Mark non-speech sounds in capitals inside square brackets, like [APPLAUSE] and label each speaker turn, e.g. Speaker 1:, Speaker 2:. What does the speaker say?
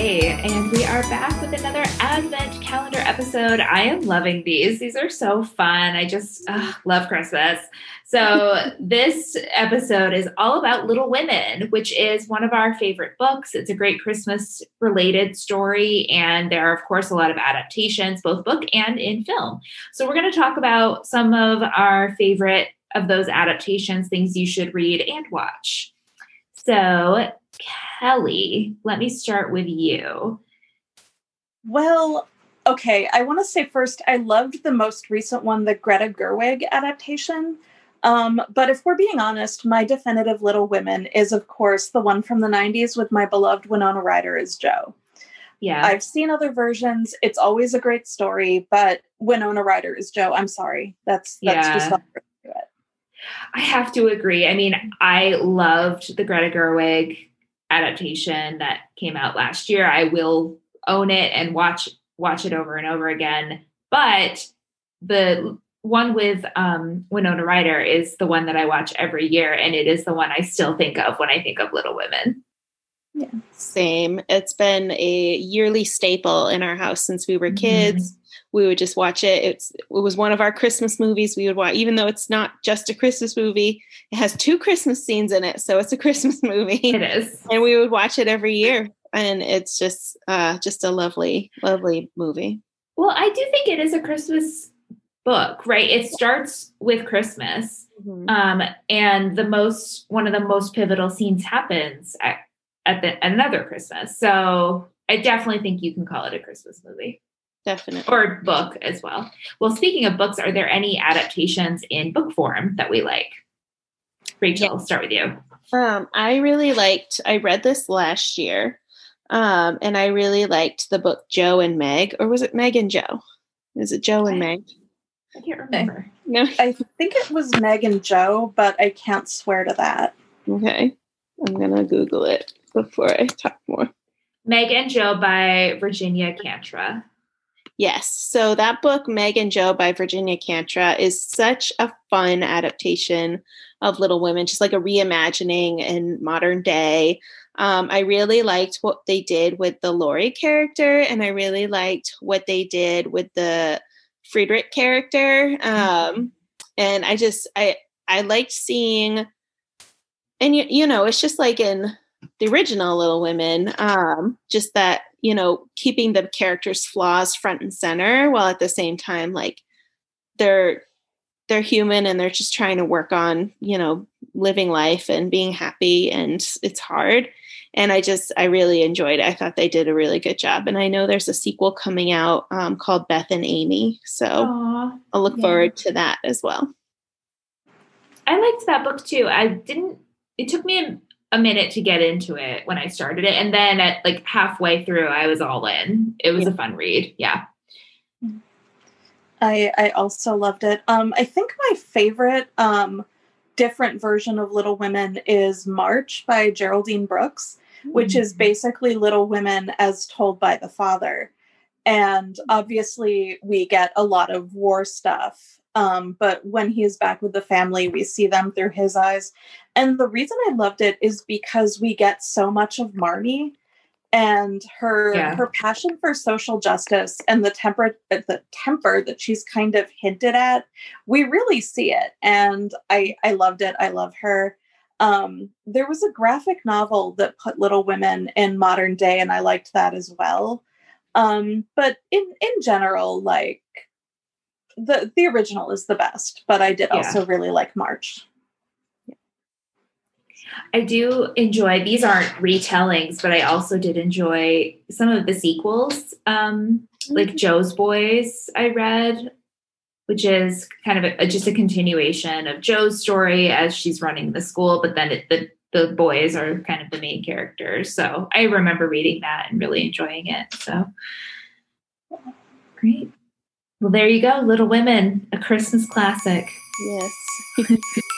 Speaker 1: Hey, and we are back with another Advent calendar episode. I am loving these. These are so fun. I just ugh, love Christmas. So, [LAUGHS] this episode is all about Little Women, which is one of our favorite books. It's a great Christmas related story, and there are, of course, a lot of adaptations, both book and in film. So, we're going to talk about some of our favorite of those adaptations, things you should read and watch. So, Kelly, let me start with you.
Speaker 2: Well, okay. I want to say first, I loved the most recent one, the Greta Gerwig adaptation. Um, but if we're being honest, my definitive Little Women is, of course, the one from the 90s with my beloved Winona Ryder as Jo.
Speaker 1: Yeah.
Speaker 2: I've seen other versions. It's always a great story, but Winona Ryder is Jo. I'm sorry. That's that's
Speaker 1: Yeah.
Speaker 2: just it.
Speaker 1: I have to agree. I mean, I loved the Greta Gerwig adaptation that came out last year. I will own it and watch watch it over and over again. But the one with um, Winona Ryder is the one that I watch every year, and it is the one I still think of when I think of Little Women.
Speaker 3: Yeah, same. It's been a yearly staple in our house since we were kids. We would just watch it. It's it was one of our Christmas movies we would watch, even though it's not just a Christmas movie. It has two Christmas scenes in it, so it's a Christmas [LAUGHS] movie.
Speaker 1: It is.
Speaker 3: And we would watch it every year. And it's just uh just a lovely, lovely movie.
Speaker 1: Well, I do think it is a Christmas book, right? It starts with Christmas. um, and the most one of the most pivotal scenes happens at, at the another Christmas. So I definitely think you can call it a Christmas movie
Speaker 3: Definitely.
Speaker 1: or book as well. Well, speaking of books, are there any adaptations in book form that we like? Rachel,
Speaker 3: Yeah.
Speaker 1: I'll start with you.
Speaker 3: Um, I really liked. I read this last year, um, and I really liked the book Jo and Meg, or was it Meg and Jo? Is it Jo and Meg?
Speaker 1: I can't remember.
Speaker 3: No.
Speaker 2: I think it was Meg and Jo, but I can't swear to that.
Speaker 3: Okay, I'm gonna Google it before I talk more.
Speaker 1: Meg and Jo by Virginia Kantra.
Speaker 3: Yes. So that book, Meg and Jo by Virginia Kantra, is such a fun adaptation of Little Women, just like a reimagining in modern day. Um, I really liked what they did with the Laurie character, and I really liked what they did with the Friedrich character. Um, and I just I I liked seeing, and you you know, it's just like in the original Little Women, um, just that you know keeping the characters' flaws front and center, while at the same time like they're they're human and they're just trying to work on you know living life and being happy, and it's hard. And I just I really enjoyed it. I thought they did a really good job, and I know there's a sequel coming out um, called Beth and Amy, so
Speaker 1: Aw.
Speaker 3: I'll look
Speaker 1: yeah.
Speaker 3: forward to that as well.
Speaker 1: I liked that book too. I didn't. It took me a, a minute to get into it when I started it, and then at like halfway through, I was all in. It was a fun read. Yeah.
Speaker 2: I I also loved it. Um, I think my favorite um, different version of Little Women is March by Geraldine Brooks, which is basically Little Women as told by the father. And obviously, we get a lot of war stuff. Um, but when he's back with the family, we see them through his eyes. And the reason I loved it is because we get so much of Marmee and her
Speaker 1: Yeah.
Speaker 2: her passion for social justice and the temper the temper that she's kind of hinted at we really see it and i i loved it i love her um there was a graphic novel that put little women in modern day and i liked that as well um but in in general like the the original is the best but i did
Speaker 1: Yeah.
Speaker 2: also really like march
Speaker 1: I do enjoy these aren't retellings, but I also did enjoy some of the sequels. Um, like Jo's Boys, I read, which is kind of a, just a continuation of Jo's story as she's running the school, but then it, the the boys are kind of the main characters. So I remember reading that and really enjoying it. So great. Well, there you go, Little Women, a Christmas classic.
Speaker 3: Yes. [LAUGHS]